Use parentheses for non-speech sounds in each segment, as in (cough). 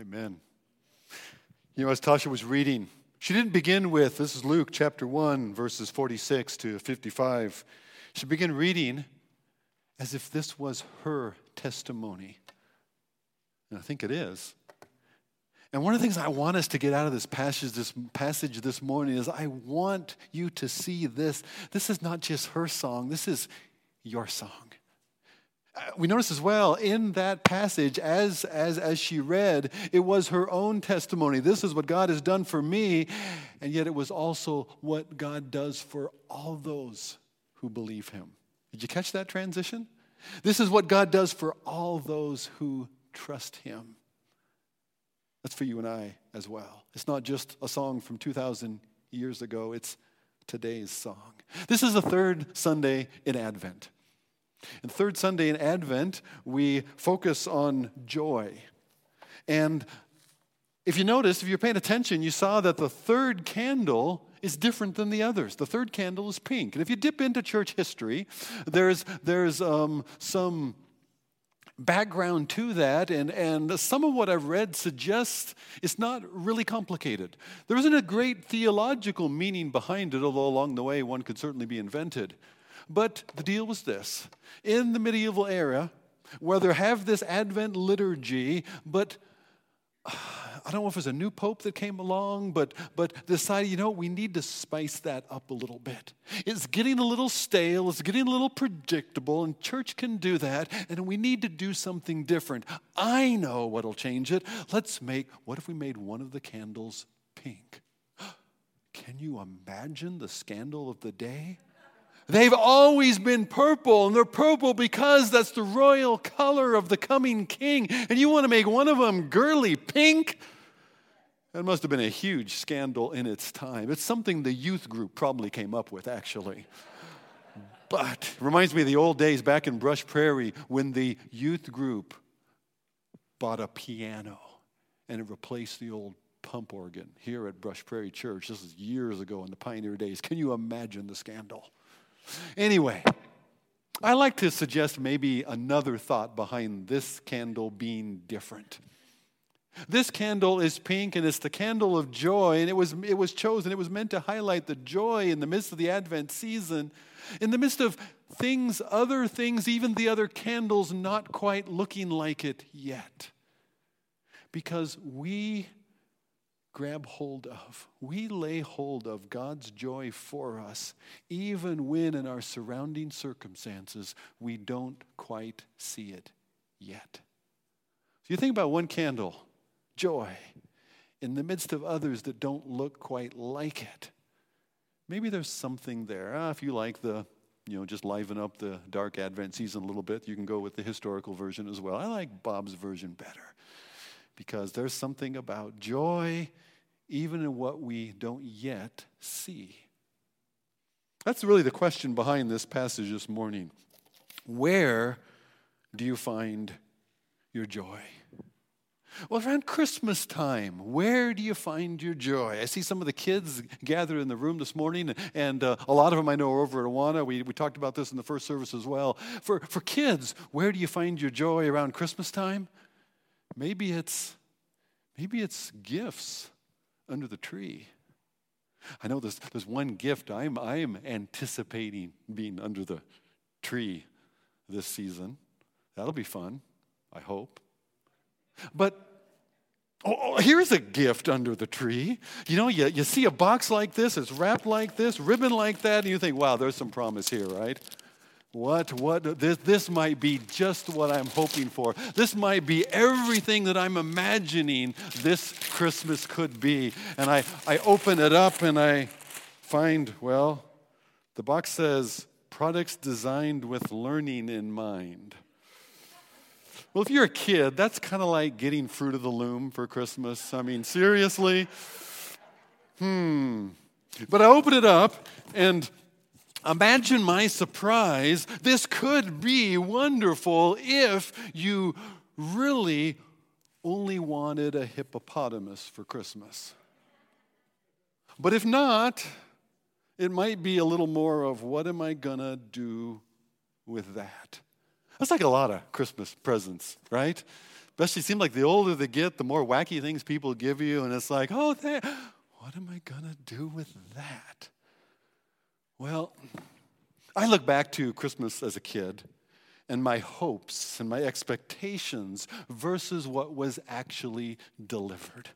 Amen. You know, as Tasha was reading, she didn't begin with, this is Luke chapter 1, verses 46 to 55. She began reading as if this was her testimony. And I think it is. And one of the things I want us to get out of this passage, this passage this morning is I want you to see this. This is not just her song, this is your song. Uh, we notice as well in that passage, as, as, as she read, it was her own testimony. This is what God has done for me, and yet it was also what God does for all those who believe Him. Did you catch that transition? This is what God does for all those who trust Him. That's for you and I as well. It's not just a song from 2,000 years ago, it's today's song. This is the third Sunday in Advent. And third Sunday in Advent, we focus on joy. And if you notice, if you're paying attention, you saw that the third candle is different than the others. The third candle is pink. And if you dip into church history, there's, there's um, some background to that, and, and some of what I've read suggests it's not really complicated. There isn't a great theological meaning behind it, although along the way one could certainly be invented. But the deal was this in the medieval era, where they have this Advent liturgy, but uh, I don't know if it was a new pope that came along, but, but decided, you know, we need to spice that up a little bit. It's getting a little stale, it's getting a little predictable, and church can do that, and we need to do something different. I know what'll change it. Let's make, what if we made one of the candles pink? (gasps) Can you imagine the scandal of the day? They've always been purple, and they're purple because that's the royal color of the coming king. And you want to make one of them girly pink? That must have been a huge scandal in its time. It's something the youth group probably came up with, actually. But reminds me of the old days back in Brush Prairie when the youth group bought a piano and it replaced the old pump organ here at Brush Prairie Church. This is years ago in the pioneer days. Can you imagine the scandal? Anyway, I like to suggest maybe another thought behind this candle being different. This candle is pink and it's the candle of joy, and it was, it was chosen, it was meant to highlight the joy in the midst of the Advent season, in the midst of things, other things, even the other candles not quite looking like it yet. Because we grab hold of. We lay hold of God's joy for us, even when in our surrounding circumstances we don't quite see it yet. So you think about one candle, joy, in the midst of others that don't look quite like it. Maybe there's something there. Ah, if you like the, you know, just liven up the dark Advent season a little bit, you can go with the historical version as well. I like Bob's version better because there's something about joy even in what we don't yet see. That's really the question behind this passage this morning. Where do you find your joy? Well, around Christmas time, where do you find your joy? I see some of the kids gathered in the room this morning, and uh, a lot of them I know are over at Awana. We, we talked about this in the first service as well. For, for kids, where do you find your joy around Christmas time? Maybe it's, maybe it's gifts under the tree. I know there's, there's one gift I'm, I'm anticipating being under the tree this season. That'll be fun, I hope. But oh, oh, here's a gift under the tree. You know, you, you see a box like this, it's wrapped like this, ribbon like that, and you think, wow, there's some promise here, right? What, what, this, this might be just what I'm hoping for. This might be everything that I'm imagining this Christmas could be. And I, I open it up and I find, well, the box says, products designed with learning in mind. Well, if you're a kid, that's kind of like getting Fruit of the Loom for Christmas. I mean, seriously? Hmm. But I open it up and Imagine my surprise. This could be wonderful if you really only wanted a hippopotamus for Christmas. But if not, it might be a little more of what am I to do with that? That's like a lot of Christmas presents, right? Especially, seems like the older they get, the more wacky things people give you, and it's like, oh, what am I to do with that? Well, I look back to Christmas as a kid and my hopes and my expectations versus what was actually delivered.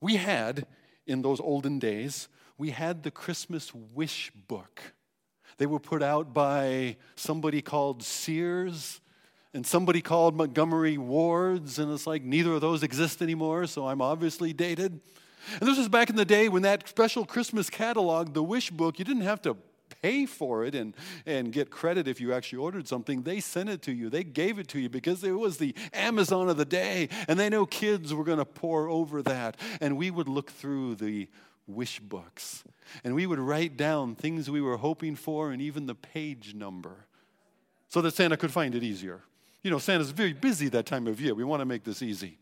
We had, in those olden days, we had the Christmas wish book. They were put out by somebody called Sears and somebody called Montgomery Wards, and it's like neither of those exist anymore, so I'm obviously dated. And this was back in the day when that special Christmas catalog, the Wish Book, you didn't have to pay for it and, and get credit if you actually ordered something. They sent it to you, they gave it to you because it was the Amazon of the day, and they know kids were going to pore over that. And we would look through the wish books and we would write down things we were hoping for and even the page number so that Santa could find it easier. You know, Santa's very busy that time of year. We want to make this easy.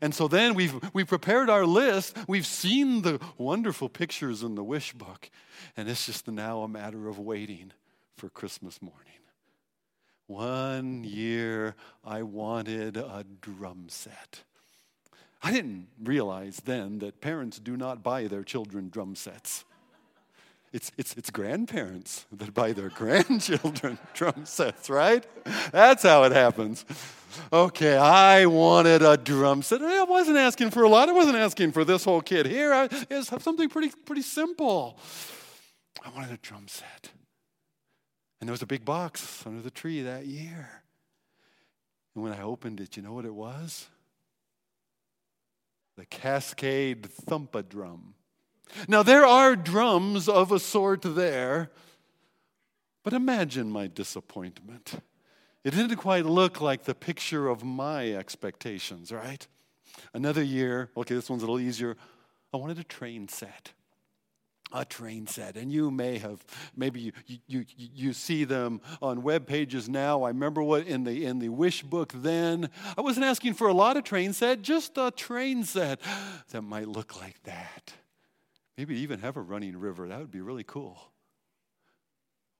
And so then we've, we've prepared our list. We've seen the wonderful pictures in the wish book. And it's just now a matter of waiting for Christmas morning. One year I wanted a drum set. I didn't realize then that parents do not buy their children drum sets. It's, it's, it's grandparents that buy their (laughs) grandchildren drum sets, right? That's how it happens. Okay, I wanted a drum set. I wasn't asking for a lot. I wasn't asking for this whole kit here. I, it's something pretty, pretty simple. I wanted a drum set. And there was a big box under the tree that year. And when I opened it, you know what it was? The Cascade Thump-a-Drum. Now, there are drums of a sort there, but imagine my disappointment. It didn't quite look like the picture of my expectations, right? Another year, okay, this one's a little easier. I wanted a train set. A train set. And you may have, maybe you, you, you see them on web pages now. I remember what in the, in the wish book then. I wasn't asking for a lot of train set, just a train set that might look like that. Maybe even have a running river. That would be really cool.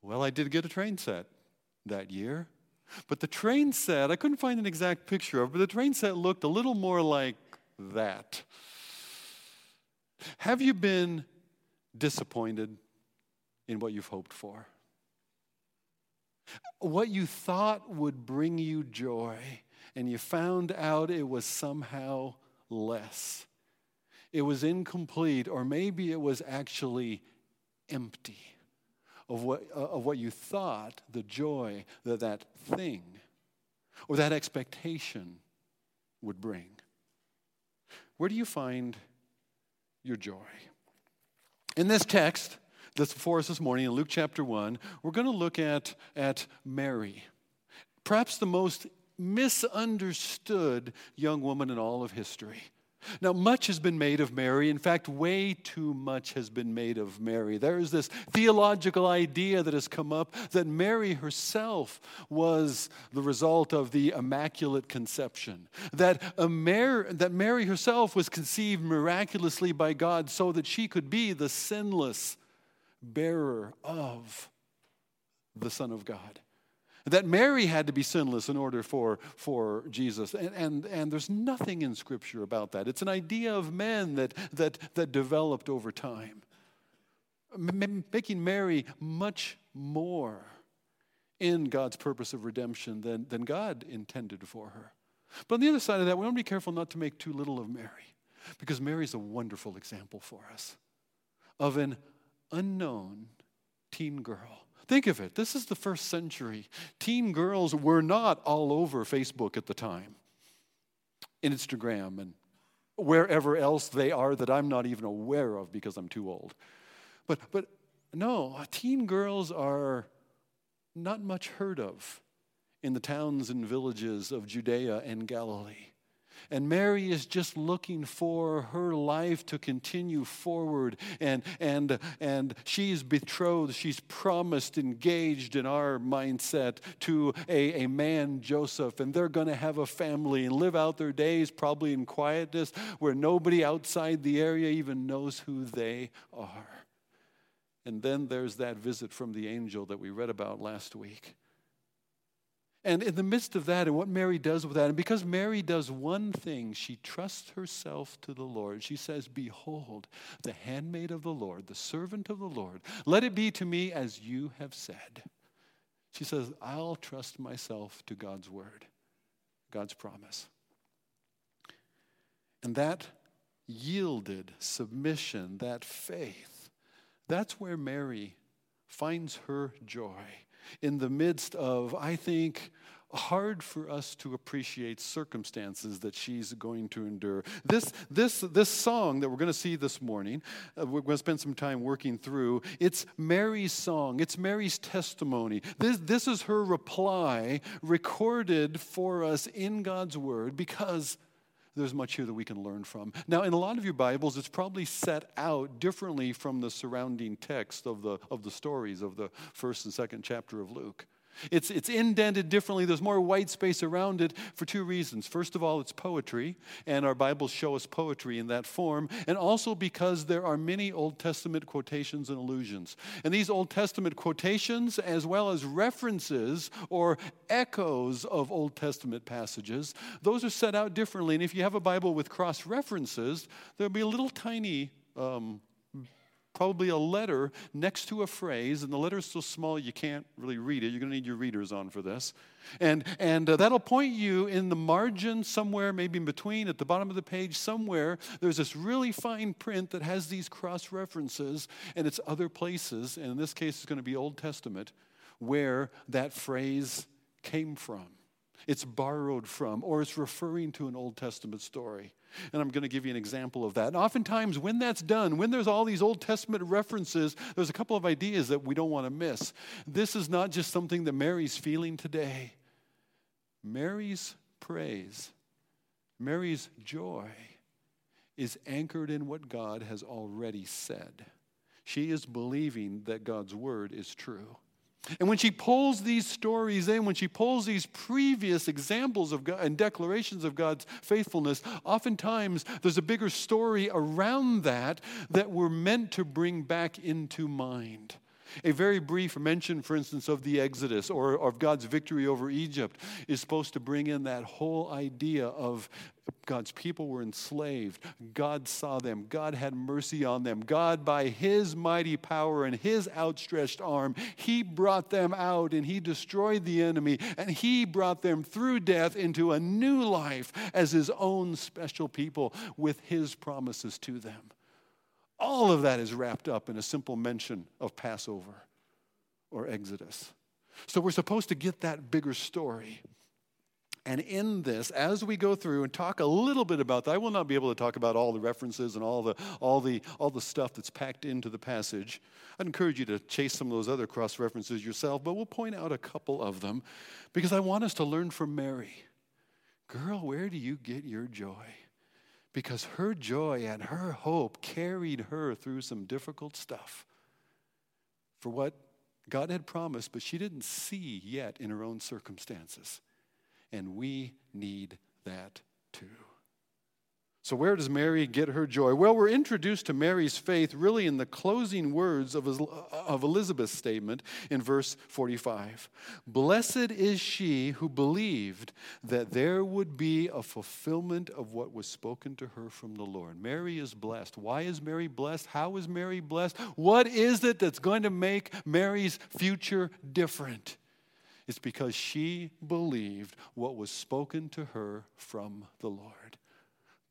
Well, I did get a train set that year. But the train set, I couldn't find an exact picture of, but the train set looked a little more like that. Have you been disappointed in what you've hoped for? What you thought would bring you joy, and you found out it was somehow less it was incomplete, or maybe it was actually empty of what, uh, of what you thought the joy that that thing or that expectation would bring. Where do you find your joy? In this text that's before us this morning in Luke chapter 1, we're going to look at, at Mary, perhaps the most misunderstood young woman in all of history. Now, much has been made of Mary. In fact, way too much has been made of Mary. There is this theological idea that has come up that Mary herself was the result of the Immaculate Conception, that, Mar- that Mary herself was conceived miraculously by God so that she could be the sinless bearer of the Son of God that Mary had to be sinless in order for, for Jesus. And, and, and there's nothing in Scripture about that. It's an idea of men that, that, that developed over time, M- making Mary much more in God's purpose of redemption than, than God intended for her. But on the other side of that, we want to be careful not to make too little of Mary, because Mary's a wonderful example for us of an unknown teen girl Think of it. This is the first century. Teen girls were not all over Facebook at the time, and Instagram, and wherever else they are that I'm not even aware of because I'm too old. But, but no, teen girls are not much heard of in the towns and villages of Judea and Galilee. And Mary is just looking for her life to continue forward. And, and, and she's betrothed, she's promised, engaged in our mindset to a, a man, Joseph. And they're going to have a family and live out their days probably in quietness where nobody outside the area even knows who they are. And then there's that visit from the angel that we read about last week. And in the midst of that, and what Mary does with that, and because Mary does one thing, she trusts herself to the Lord. She says, Behold, the handmaid of the Lord, the servant of the Lord, let it be to me as you have said. She says, I'll trust myself to God's word, God's promise. And that yielded submission, that faith, that's where Mary finds her joy in the midst of, I think, hard for us to appreciate circumstances that she's going to endure. This, this, this song that we're going to see this morning, uh, we're going to spend some time working through, it's Mary's song, it's Mary's testimony. This, this is her reply recorded for us in God's Word because there's much here that we can learn from. Now, in a lot of your Bibles, it's probably set out differently from the surrounding text of the, of the stories of the first and second chapter of Luke. It's, it's indented differently. There's more white space around it for two reasons. First of all, it's poetry, and our Bibles show us poetry in that form, and also because there are many Old Testament quotations and allusions. And these Old Testament quotations, as well as references or echoes of Old Testament passages, those are set out differently. And if you have a Bible with cross references, there'll be a little tiny um, probably a letter next to a phrase, and the letter is so small you can't really read it. You're going to need your readers on for this. And, and uh, that'll point you in the margin somewhere, maybe in between, at the bottom of the page, somewhere. There's this really fine print that has these cross references, and it's other places, and in this case, it's going to be Old Testament, where that phrase came from. It's borrowed from, or it's referring to an Old Testament story. And I'm going to give you an example of that. And oftentimes, when that's done, when there's all these Old Testament references, there's a couple of ideas that we don't want to miss. This is not just something that Mary's feeling today. Mary's praise, Mary's joy is anchored in what God has already said. She is believing that God's word is true. And when she pulls these stories in, when she pulls these previous examples of God and declarations of God's faithfulness, oftentimes there's a bigger story around that that we're meant to bring back into mind. A very brief mention, for instance, of the Exodus or of God's victory over Egypt is supposed to bring in that whole idea of God's people were enslaved. God saw them. God had mercy on them. God, by His mighty power and His outstretched arm, He brought them out and He destroyed the enemy and He brought them through death into a new life as His own special people with His promises to them. All of that is wrapped up in a simple mention of Passover or Exodus. So we're supposed to get that bigger story. And in this, as we go through and talk a little bit about that, I will not be able to talk about all the references and all the, all the, all the stuff that's packed into the passage. I'd encourage you to chase some of those other cross references yourself, but we'll point out a couple of them because I want us to learn from Mary. Girl, where do you get your joy? Because her joy and her hope carried her through some difficult stuff for what God had promised, but she didn't see yet in her own circumstances. And we need that too. So, where does Mary get her joy? Well, we're introduced to Mary's faith really in the closing words of, of Elizabeth's statement in verse 45. Blessed is she who believed that there would be a fulfillment of what was spoken to her from the Lord. Mary is blessed. Why is Mary blessed? How is Mary blessed? What is it that's going to make Mary's future different? It's because she believed what was spoken to her from the Lord.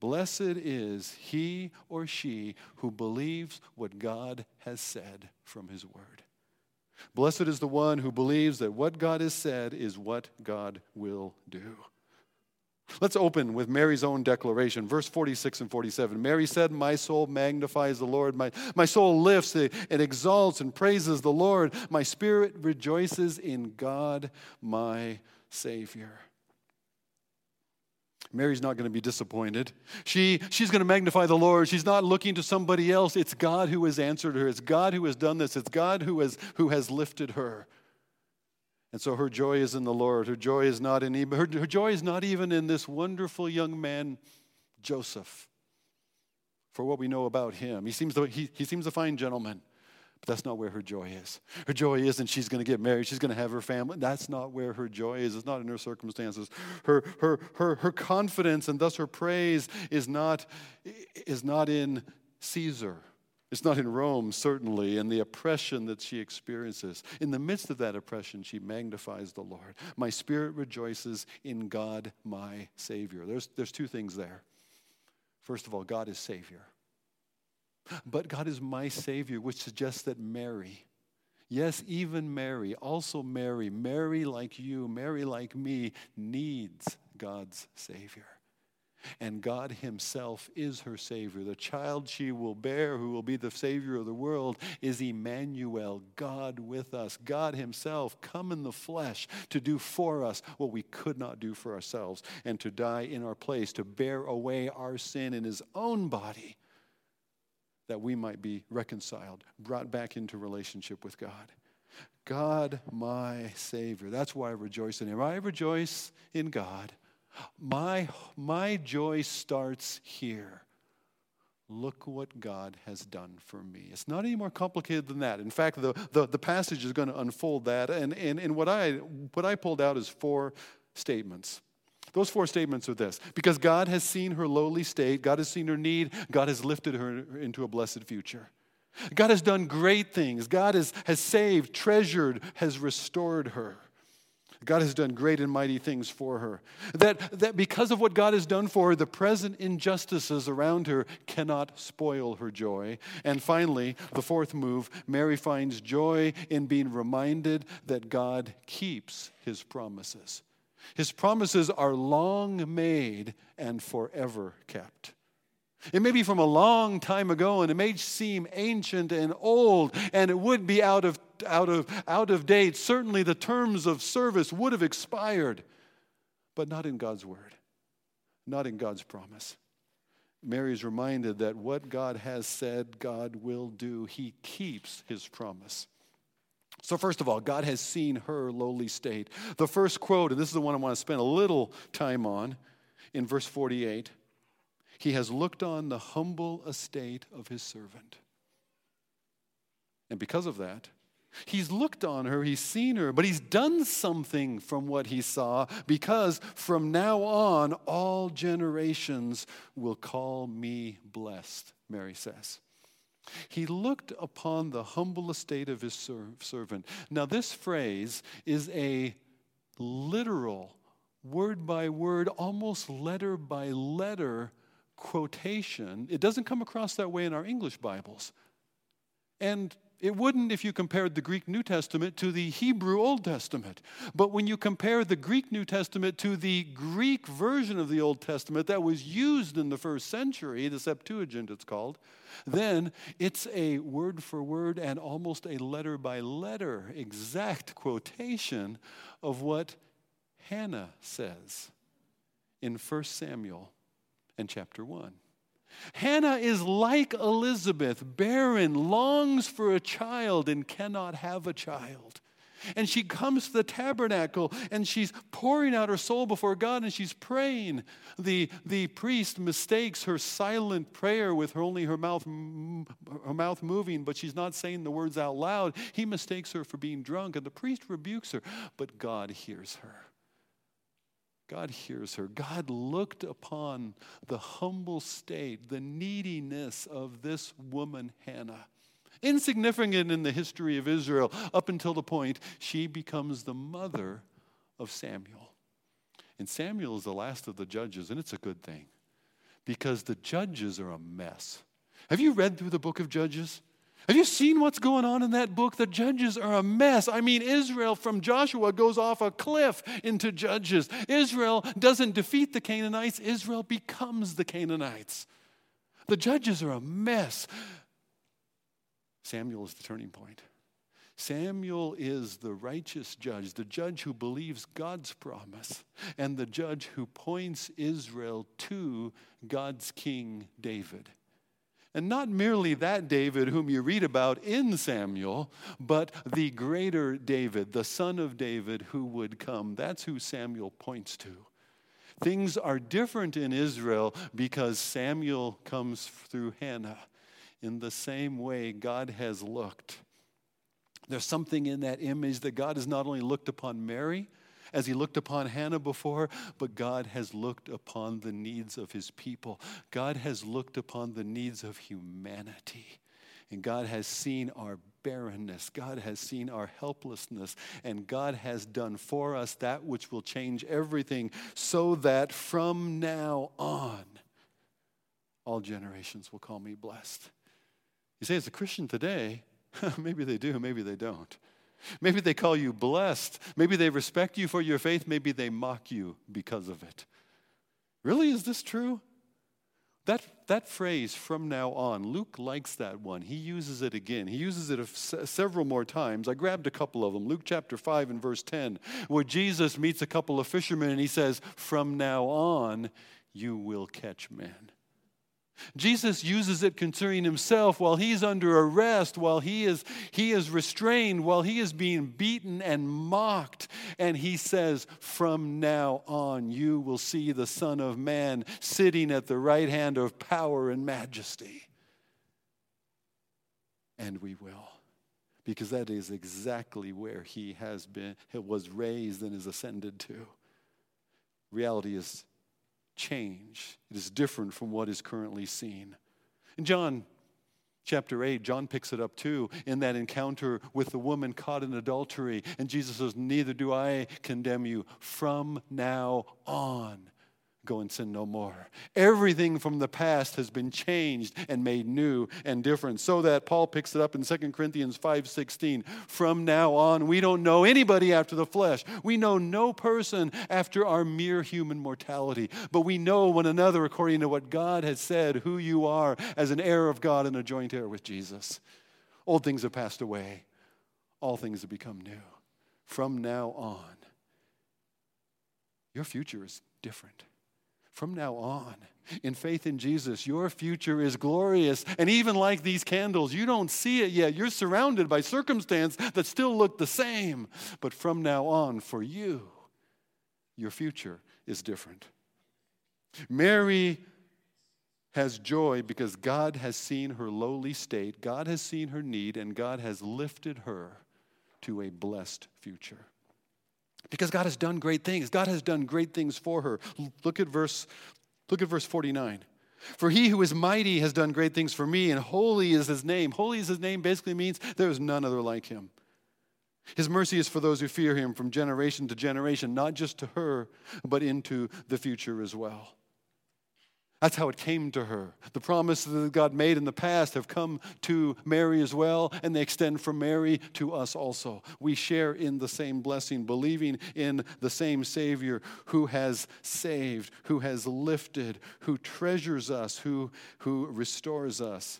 Blessed is he or she who believes what God has said from his word. Blessed is the one who believes that what God has said is what God will do. Let's open with Mary's own declaration, verse 46 and 47. Mary said, My soul magnifies the Lord. My, my soul lifts and exalts and praises the Lord. My spirit rejoices in God, my Savior. Mary's not going to be disappointed. She, she's going to magnify the Lord. She's not looking to somebody else. It's God who has answered her. It's God who has done this. It's God who has, who has lifted her. And so her joy is in the Lord. Her joy is not in her, her joy is not even in this wonderful young man, Joseph. For what we know about him, he seems, to, he, he seems a fine gentleman. But that's not where her joy is. Her joy isn't she's going to get married, she's going to have her family. That's not where her joy is. It's not in her circumstances. Her, her, her, her confidence and thus her praise is not, is not in Caesar. It's not in Rome, certainly, and the oppression that she experiences. In the midst of that oppression, she magnifies the Lord. My spirit rejoices in God, my Savior. There's, there's two things there. First of all, God is Savior. But God is my Savior, which suggests that Mary, yes, even Mary, also Mary, Mary like you, Mary like me, needs God's Savior. And God Himself is her Savior. The child she will bear, who will be the Savior of the world, is Emmanuel, God with us. God Himself come in the flesh to do for us what we could not do for ourselves, and to die in our place, to bear away our sin in His own body, that we might be reconciled, brought back into relationship with God. God, my Savior. That's why I rejoice in Him. I rejoice in God my, my joy starts here. Look what God has done for me. It's not any more complicated than that. In fact, the, the, the passage is going to unfold that. And, and, and what, I, what I pulled out is four statements. Those four statements are this because God has seen her lowly state, God has seen her need, God has lifted her into a blessed future. God has done great things. God has, has saved, treasured, has restored her. God has done great and mighty things for her. That, that because of what God has done for her, the present injustices around her cannot spoil her joy. And finally, the fourth move Mary finds joy in being reminded that God keeps his promises. His promises are long made and forever kept. It may be from a long time ago and it may seem ancient and old and it would be out of, out of, out of date. Certainly the terms of service would have expired, but not in God's word, not in God's promise. Mary is reminded that what God has said, God will do. He keeps his promise. So, first of all, God has seen her lowly state. The first quote, and this is the one I want to spend a little time on, in verse 48 he has looked on the humble estate of his servant. And because of that, He's looked on her, he's seen her, but he's done something from what he saw because from now on, all generations will call me blessed, Mary says. He looked upon the humble estate of his servant. Now, this phrase is a literal, word by word, almost letter by letter quotation. It doesn't come across that way in our English Bibles. And it wouldn't if you compared the Greek New Testament to the Hebrew Old Testament. But when you compare the Greek New Testament to the Greek version of the Old Testament that was used in the first century, the Septuagint it's called, then it's a word for word and almost a letter by letter exact quotation of what Hannah says in 1 Samuel and chapter 1. Hannah is like Elizabeth, barren, longs for a child, and cannot have a child. And she comes to the tabernacle and she's pouring out her soul before God and she's praying. The, the priest mistakes her silent prayer with her only her mouth, her mouth moving, but she's not saying the words out loud. He mistakes her for being drunk and the priest rebukes her, but God hears her. God hears her. God looked upon the humble state, the neediness of this woman, Hannah. Insignificant in the history of Israel up until the point she becomes the mother of Samuel. And Samuel is the last of the judges, and it's a good thing because the judges are a mess. Have you read through the book of Judges? Have you seen what's going on in that book? The judges are a mess. I mean, Israel from Joshua goes off a cliff into judges. Israel doesn't defeat the Canaanites, Israel becomes the Canaanites. The judges are a mess. Samuel is the turning point. Samuel is the righteous judge, the judge who believes God's promise, and the judge who points Israel to God's king David. And not merely that David whom you read about in Samuel, but the greater David, the son of David who would come. That's who Samuel points to. Things are different in Israel because Samuel comes through Hannah. In the same way, God has looked There's something in that image that God has not only looked upon Mary as he looked upon Hannah before, but God has looked upon the needs of his people. God has looked upon the needs of humanity. And God has seen our barrenness. God has seen our helplessness. And God has done for us that which will change everything so that from now on, all generations will call me blessed. You say, as a Christian today, (laughs) maybe they do, maybe they don't. Maybe they call you blessed. Maybe they respect you for your faith. Maybe they mock you because of it. Really, is this true? That, that phrase, from now on, Luke likes that one. He uses it again. He uses it several more times. I grabbed a couple of them. Luke chapter 5 and verse 10, where Jesus meets a couple of fishermen and he says, From now on, you will catch men. Jesus uses it concerning himself while he's under arrest, while he is, he is restrained, while he is being beaten and mocked. And he says, From now on, you will see the Son of Man sitting at the right hand of power and majesty. And we will. Because that is exactly where he has been, he was raised and is ascended to. Reality is change. It is different from what is currently seen. In John chapter 8, John picks it up too in that encounter with the woman caught in adultery. And Jesus says, Neither do I condemn you. From now on, go and sin no more. Everything from the past has been changed and made new and different. So that Paul picks it up in 2 Corinthians 5:16. From now on, we don't know anybody after the flesh. We know no person after our mere human mortality, but we know one another according to what God has said who you are as an heir of God and a joint heir with Jesus. Old things have passed away. All things have become new. From now on, your future is different. From now on, in faith in Jesus, your future is glorious. And even like these candles, you don't see it yet. You're surrounded by circumstance that still look the same. But from now on, for you, your future is different. Mary has joy because God has seen her lowly state, God has seen her need, and God has lifted her to a blessed future. Because God has done great things. God has done great things for her. Look at verse look at verse 49. For he who is mighty has done great things for me, and holy is his name. Holy is his name basically means there is none other like him. His mercy is for those who fear him from generation to generation, not just to her, but into the future as well. That's how it came to her. The promises that God made in the past have come to Mary as well, and they extend from Mary to us also. We share in the same blessing, believing in the same Savior who has saved, who has lifted, who treasures us, who, who restores us.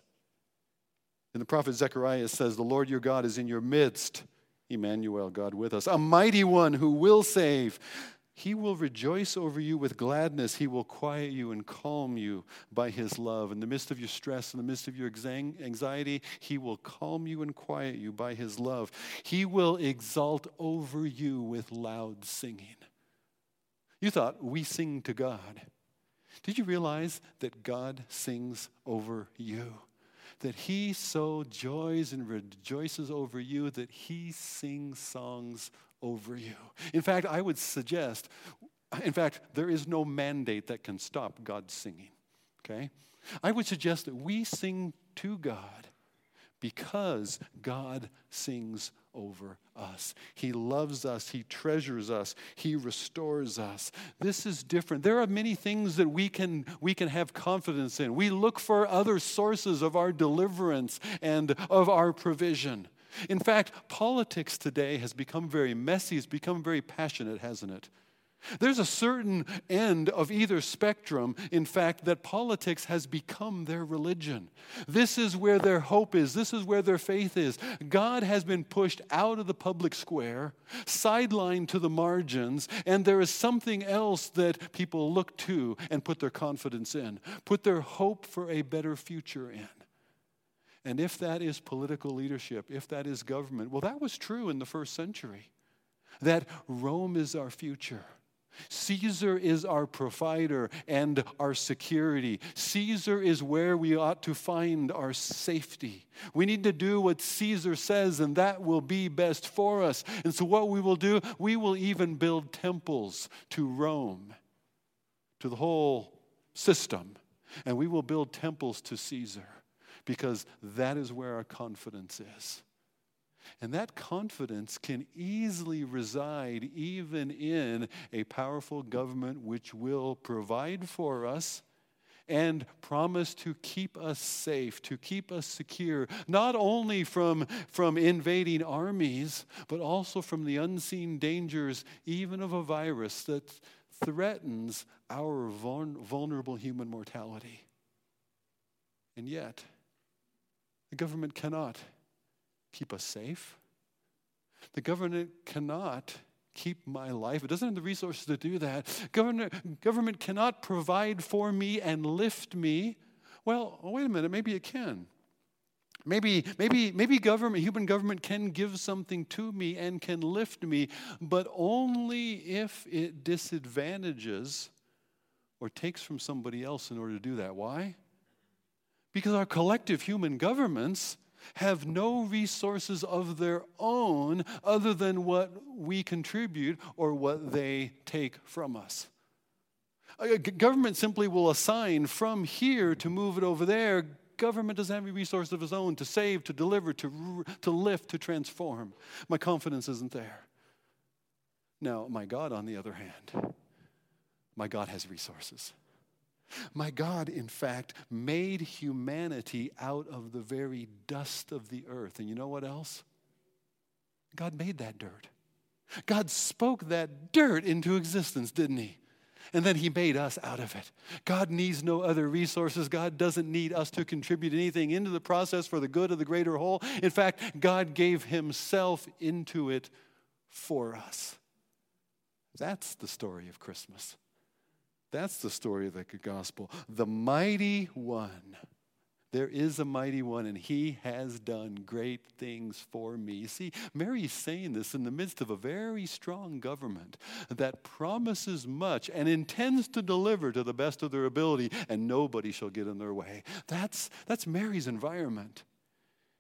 And the prophet Zechariah says, The Lord your God is in your midst. Emmanuel, God with us, a mighty one who will save. He will rejoice over you with gladness. He will quiet you and calm you by His love. In the midst of your stress, in the midst of your anxiety, He will calm you and quiet you by His love. He will exalt over you with loud singing. You thought we sing to God. Did you realize that God sings over you? That He so joys and rejoices over you that He sings songs over you. In fact, I would suggest, in fact, there is no mandate that can stop God singing, okay? I would suggest that we sing to God because God sings over us. He loves us, He treasures us, He restores us. This is different. There are many things that we can, we can have confidence in. We look for other sources of our deliverance and of our provision. In fact, politics today has become very messy, it's become very passionate, hasn't it? There's a certain end of either spectrum, in fact, that politics has become their religion. This is where their hope is. This is where their faith is. God has been pushed out of the public square, sidelined to the margins, and there is something else that people look to and put their confidence in, put their hope for a better future in. And if that is political leadership, if that is government, well, that was true in the first century. That Rome is our future. Caesar is our provider and our security. Caesar is where we ought to find our safety. We need to do what Caesar says, and that will be best for us. And so, what we will do, we will even build temples to Rome, to the whole system, and we will build temples to Caesar because that is where our confidence is. And that confidence can easily reside even in a powerful government which will provide for us and promise to keep us safe, to keep us secure, not only from, from invading armies, but also from the unseen dangers, even of a virus that threatens our vulnerable human mortality. And yet, the government cannot keep us safe. The government cannot keep my life. It doesn't have the resources to do that. Government, government cannot provide for me and lift me. Well, wait a minute, maybe it can. Maybe, maybe, maybe government, human government can give something to me and can lift me, but only if it disadvantages or takes from somebody else in order to do that. Why? Because our collective human governments have no resources of their own other than what we contribute or what they take from us. A government simply will assign from here to move it over there. Government doesn't have any resource of its own to save, to deliver, to, to lift, to transform. My confidence isn't there. Now, my God, on the other hand, my God has resources. My God, in fact, made humanity out of the very dust of the earth. And you know what else? God made that dirt. God spoke that dirt into existence, didn't He? And then He made us out of it. God needs no other resources. God doesn't need us to contribute anything into the process for the good of the greater whole. In fact, God gave Himself into it for us. That's the story of Christmas. That's the story of the gospel. The mighty one. There is a mighty one, and he has done great things for me. See, Mary's saying this in the midst of a very strong government that promises much and intends to deliver to the best of their ability, and nobody shall get in their way. That's, that's Mary's environment.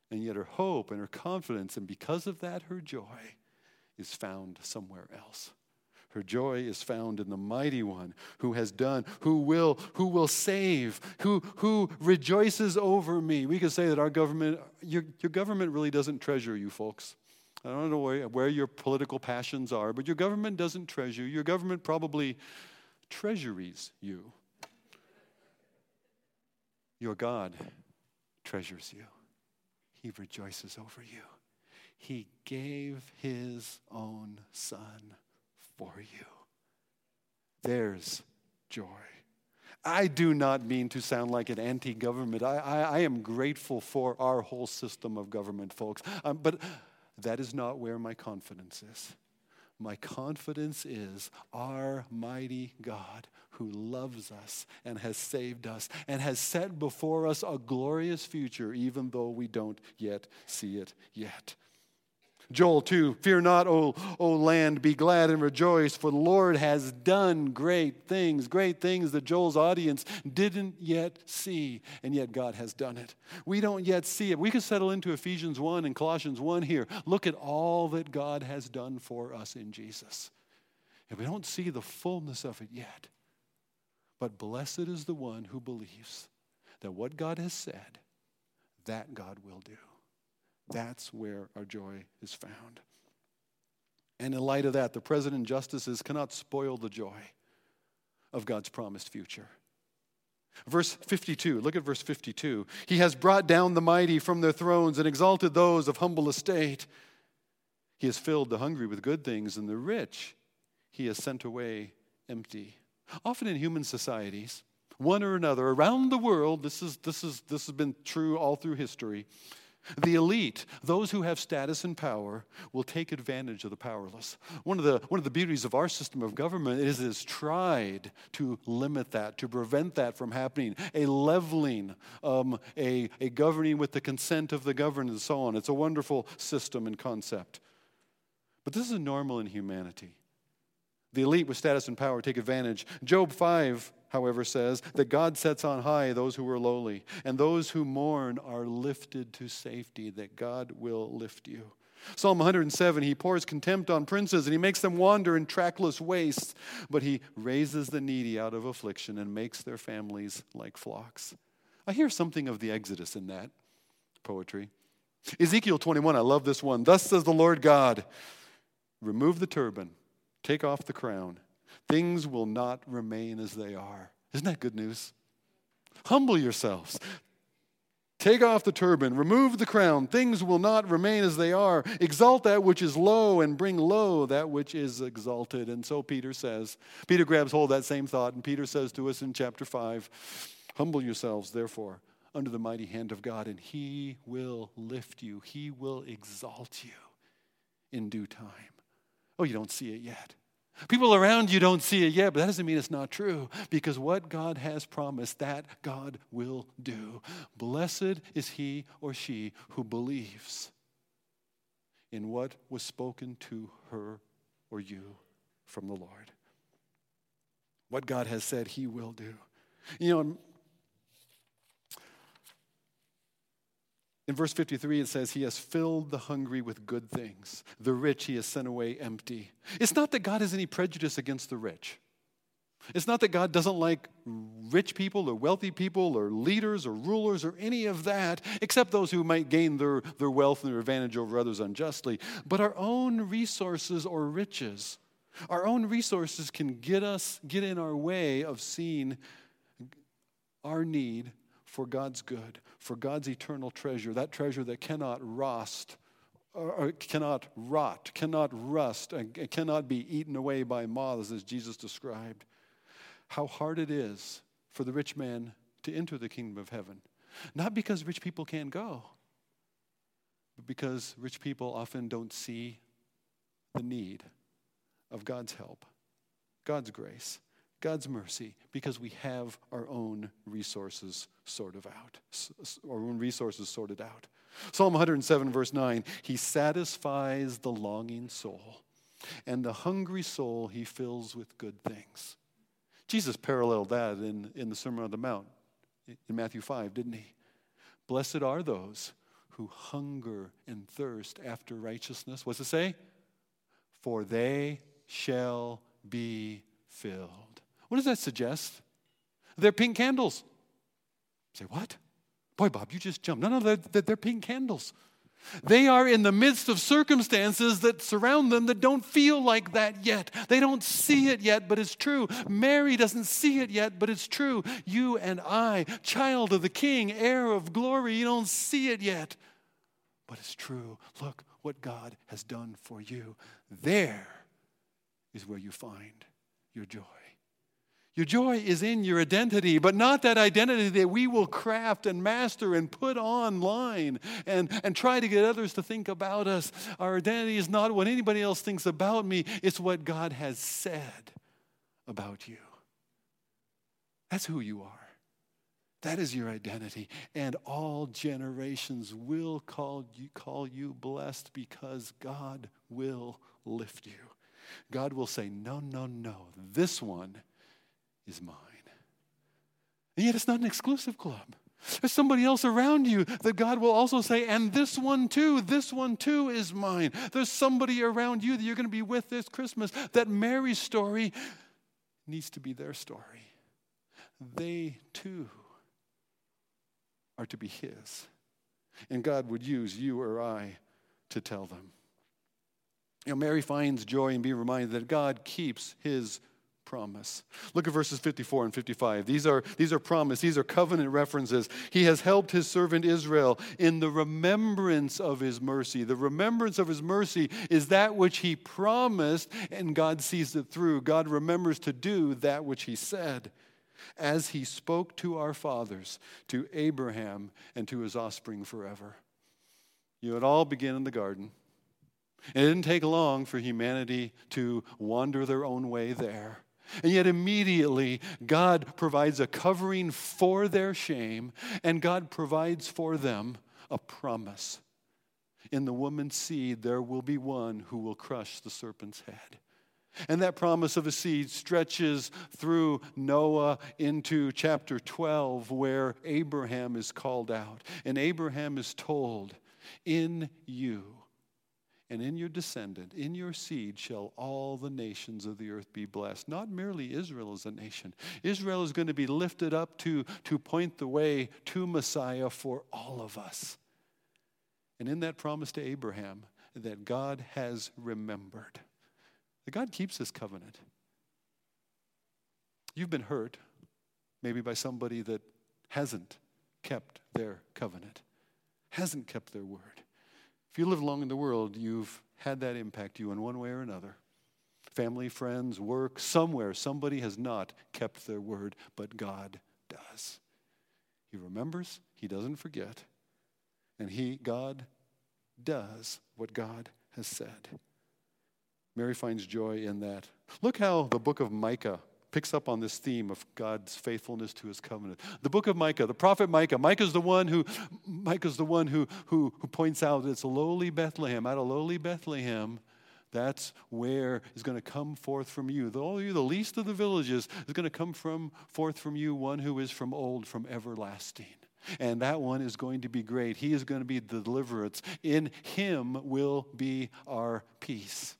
And yet her hope and her confidence, and because of that, her joy, is found somewhere else. Her joy is found in the mighty one who has done, who will, who will save, who, who rejoices over me. We could say that our government, your, your government really doesn't treasure you folks. I don't know where, where your political passions are, but your government doesn't treasure you. Your government probably treasuries you. Your God treasures you. He rejoices over you. He gave his own son for you. There's joy. I do not mean to sound like an anti government. I, I, I, am grateful for our whole system of government, folks. Um, but that is not where my confidence is. My confidence is our mighty God who loves us and has saved us and has set before us a glorious future, even though we don't yet see it yet. Joel 2 Fear not, O, o land, be glad and rejoice, for the Lord has done great things, great things that Joel's audience didn't yet see, and yet God has done it. We don't yet see it. We could settle into Ephesians 1 and Colossians 1 here. Look at all that God has done for us in Jesus. And we don't see the fullness of it yet. But blessed is the one who believes that what God has said, that God will do. That's where our joy is found. And in light of that, the president justices cannot spoil the joy of God's promised future. Verse 52, look at verse 52. He has brought down the mighty from their thrones and exalted those of humble estate. He has filled the hungry with good things, and the rich he has sent away empty. Often in human societies, one or another, around the world, this, is, this, is, this has been true all through history. The elite, those who have status and power, will take advantage of the powerless. One of the, one of the beauties of our system of government is it has tried to limit that, to prevent that from happening. A leveling, um, a, a governing with the consent of the governed, and so on. It's a wonderful system and concept. But this is normal in humanity. The elite with status and power take advantage. Job 5, however, says that God sets on high those who are lowly, and those who mourn are lifted to safety, that God will lift you. Psalm 107, he pours contempt on princes and he makes them wander in trackless wastes, but he raises the needy out of affliction and makes their families like flocks. I hear something of the Exodus in that poetry. Ezekiel 21, I love this one. Thus says the Lord God remove the turban, take off the crown. Things will not remain as they are. Isn't that good news? Humble yourselves. Take off the turban, remove the crown. Things will not remain as they are. Exalt that which is low and bring low that which is exalted. And so Peter says, Peter grabs hold of that same thought, and Peter says to us in chapter 5 Humble yourselves, therefore, under the mighty hand of God, and he will lift you, he will exalt you in due time. Oh, you don't see it yet. People around you don't see it yet, but that doesn't mean it's not true because what God has promised, that God will do. Blessed is he or she who believes in what was spoken to her or you from the Lord. What God has said, he will do. You know, In verse 53, it says, He has filled the hungry with good things. The rich He has sent away empty. It's not that God has any prejudice against the rich. It's not that God doesn't like rich people or wealthy people or leaders or rulers or any of that, except those who might gain their, their wealth and their advantage over others unjustly. But our own resources or riches, our own resources can get us, get in our way of seeing our need for God's good, for God's eternal treasure, that treasure that cannot rust, cannot rot, cannot rust, and cannot be eaten away by moths, as Jesus described. How hard it is for the rich man to enter the kingdom of heaven. Not because rich people can't go, but because rich people often don't see the need of God's help, God's grace. God's mercy because we have our own resources sorted out, our own resources sorted out. Psalm 107, verse 9 He satisfies the longing soul, and the hungry soul He fills with good things. Jesus paralleled that in, in the Sermon on the Mount in Matthew 5, didn't he? Blessed are those who hunger and thirst after righteousness. What's it say? For they shall be filled. What does that suggest? They're pink candles. say, what? Boy, Bob, you just jumped. No, no, they're, they're pink candles. They are in the midst of circumstances that surround them that don't feel like that yet. They don't see it yet, but it's true. Mary doesn't see it yet, but it's true. You and I, child of the King, heir of glory, you don't see it yet, but it's true. Look what God has done for you. There is where you find your joy. Your joy is in your identity, but not that identity that we will craft and master and put online and, and try to get others to think about us. Our identity is not what anybody else thinks about me, it's what God has said about you. That's who you are. That is your identity. And all generations will call you, call you blessed because God will lift you. God will say, No, no, no. This one is mine. And yet it's not an exclusive club. There's somebody else around you that God will also say, and this one too, this one too is mine. There's somebody around you that you're going to be with this Christmas. That Mary's story needs to be their story. They too are to be His. And God would use you or I to tell them. You know, Mary finds joy in being reminded that God keeps His promise. Look at verses 54 and 55. These are, these are promise, these are covenant references. He has helped his servant Israel in the remembrance of his mercy. The remembrance of his mercy is that which he promised, and God sees it through. God remembers to do that which he said. As he spoke to our fathers, to Abraham, and to his offspring forever. You it all began in the garden. It didn't take long for humanity to wander their own way there. And yet, immediately, God provides a covering for their shame, and God provides for them a promise. In the woman's seed, there will be one who will crush the serpent's head. And that promise of a seed stretches through Noah into chapter 12, where Abraham is called out. And Abraham is told, In you and in your descendant, in your seed, shall all the nations of the earth be blessed. Not merely Israel as a nation. Israel is going to be lifted up to, to point the way to Messiah for all of us. And in that promise to Abraham, that God has remembered. That God keeps his covenant. You've been hurt, maybe by somebody that hasn't kept their covenant, hasn't kept their word. If you live long in the world, you've had that impact you in one way or another. Family, friends, work, somewhere, somebody has not kept their word, but God does. He remembers, He doesn't forget, and He, God, does what God has said. Mary finds joy in that. Look how the book of Micah picks up on this theme of God's faithfulness to his covenant. The book of Micah, the prophet Micah, Micah's the one who Micah's the one who, who, who points out that it's lowly Bethlehem. Out of lowly Bethlehem, that's where is going to come forth from you. Though you, the least of the villages, is going to come from forth from you one who is from old, from everlasting. And that one is going to be great. He is going to be the deliverance. In him will be our peace.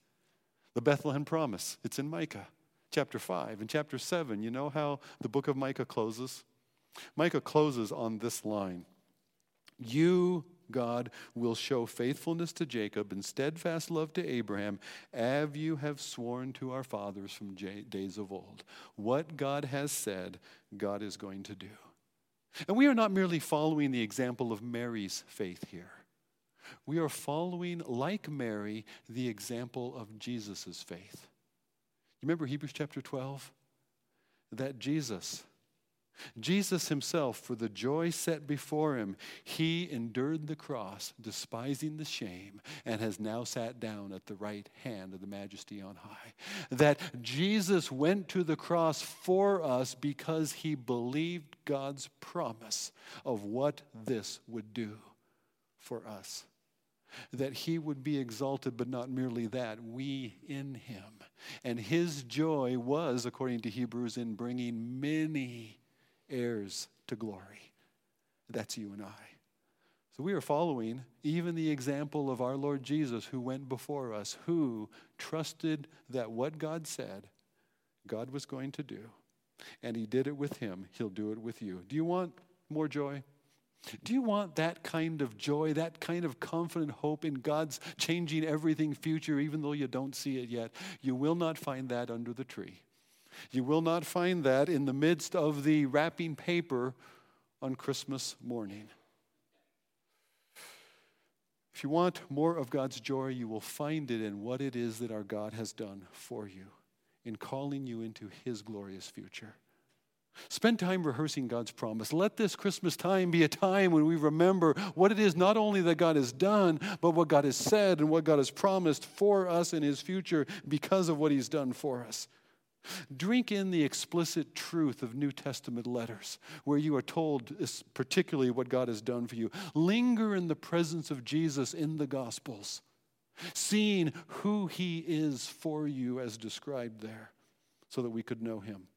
The Bethlehem promise, it's in Micah chapter 5 and chapter 7. You know how the book of Micah closes? Micah closes on this line You, God, will show faithfulness to Jacob and steadfast love to Abraham, as you have sworn to our fathers from days of old. What God has said, God is going to do. And we are not merely following the example of Mary's faith here. We are following, like Mary, the example of Jesus' faith. You remember Hebrews chapter 12? That Jesus, Jesus himself, for the joy set before him, he endured the cross, despising the shame, and has now sat down at the right hand of the majesty on high. That Jesus went to the cross for us because he believed God's promise of what this would do for us that he would be exalted, but not merely that, we in him. And his joy was, according to Hebrews, in bringing many heirs to glory. That's you and I. So we are following even the example of our Lord Jesus, who went before us, who trusted that what God said, God was going to do. And he did it with him. He'll do it with you. Do you want more joy? Do you want that kind of joy, that kind of confident hope in God's changing everything future, even though you don't see it yet? You will not find that under the tree. You will not find that in the midst of the wrapping paper on Christmas morning. If you want more of God's joy, you will find it in what it is that our God has done for you in calling you into His glorious future. Spend time rehearsing God's promise. Let this Christmas time be a time when we remember what it is not only that God has done, but what God has said and what God has promised for us in His future because of what He's done for us. Drink in the explicit truth of New Testament letters where you are told particularly what God has done for you. Linger in the presence of Jesus in the Gospels, seeing who He is for you as described there, so that we could know Him.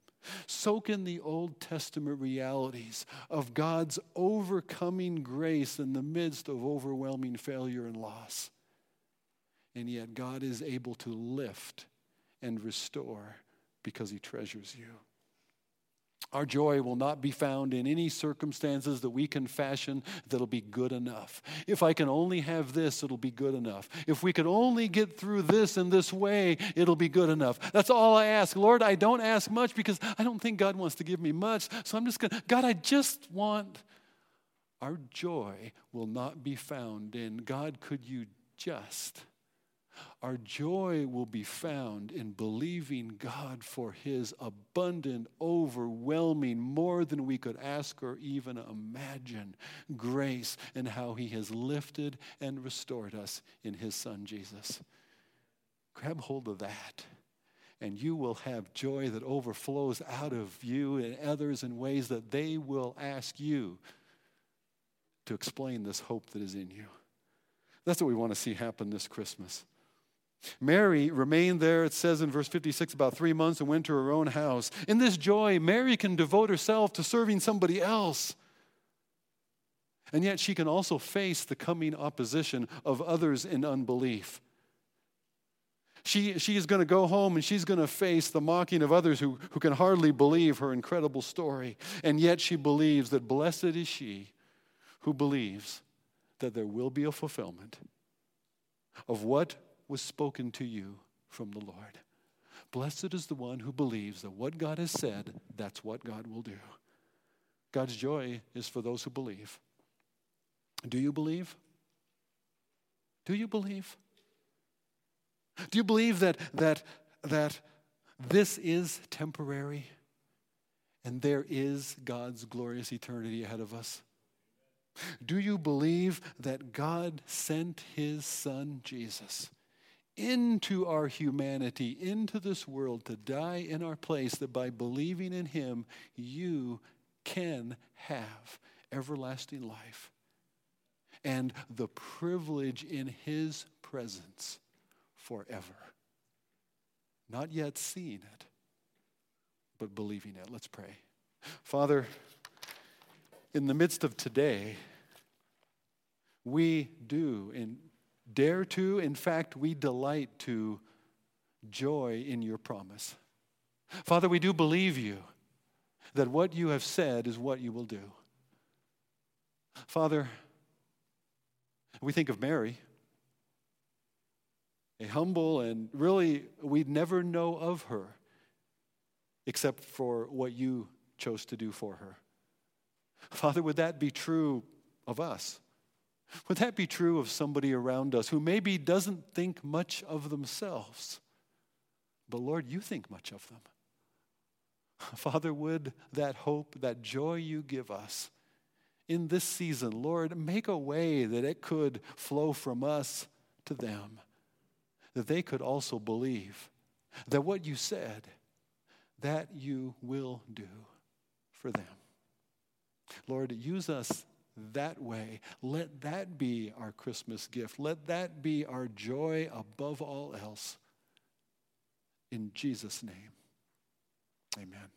Soak in the Old Testament realities of God's overcoming grace in the midst of overwhelming failure and loss. And yet, God is able to lift and restore because He treasures you. Our joy will not be found in any circumstances that we can fashion that'll be good enough. If I can only have this, it'll be good enough. If we could only get through this in this way, it'll be good enough. That's all I ask. Lord, I don't ask much because I don't think God wants to give me much. So I'm just going to, God, I just want. Our joy will not be found in God, could you just? Our joy will be found in believing God for His abundant, overwhelming, more than we could ask or even imagine grace and how He has lifted and restored us in His Son Jesus. Grab hold of that, and you will have joy that overflows out of you and others in ways that they will ask you to explain this hope that is in you. That's what we want to see happen this Christmas. Mary remained there, it says in verse 56, about three months and went to her own house. In this joy, Mary can devote herself to serving somebody else. And yet she can also face the coming opposition of others in unbelief. She, she is going to go home and she's going to face the mocking of others who, who can hardly believe her incredible story. And yet she believes that blessed is she who believes that there will be a fulfillment of what was spoken to you from the Lord. Blessed is the one who believes that what God has said, that's what God will do. God's joy is for those who believe. Do you believe? Do you believe? Do you believe that, that, that this is temporary and there is God's glorious eternity ahead of us? Do you believe that God sent his son Jesus into our humanity, into this world to die in our place, that by believing in him, you can have everlasting life and the privilege in his presence forever. Not yet seeing it, but believing it. Let's pray. Father, in the midst of today, we do and dare to, in fact, we delight to joy in your promise. Father, we do believe you that what you have said is what you will do. Father, we think of Mary a humble, and really we'd never know of her except for what you chose to do for her. Father, would that be true of us? Would that be true of somebody around us who maybe doesn't think much of themselves? But Lord, you think much of them. (laughs) Father, would that hope, that joy you give us in this season, Lord, make a way that it could flow from us to them that they could also believe that what you said, that you will do for them. Lord, use us that way. Let that be our Christmas gift. Let that be our joy above all else. In Jesus' name, amen.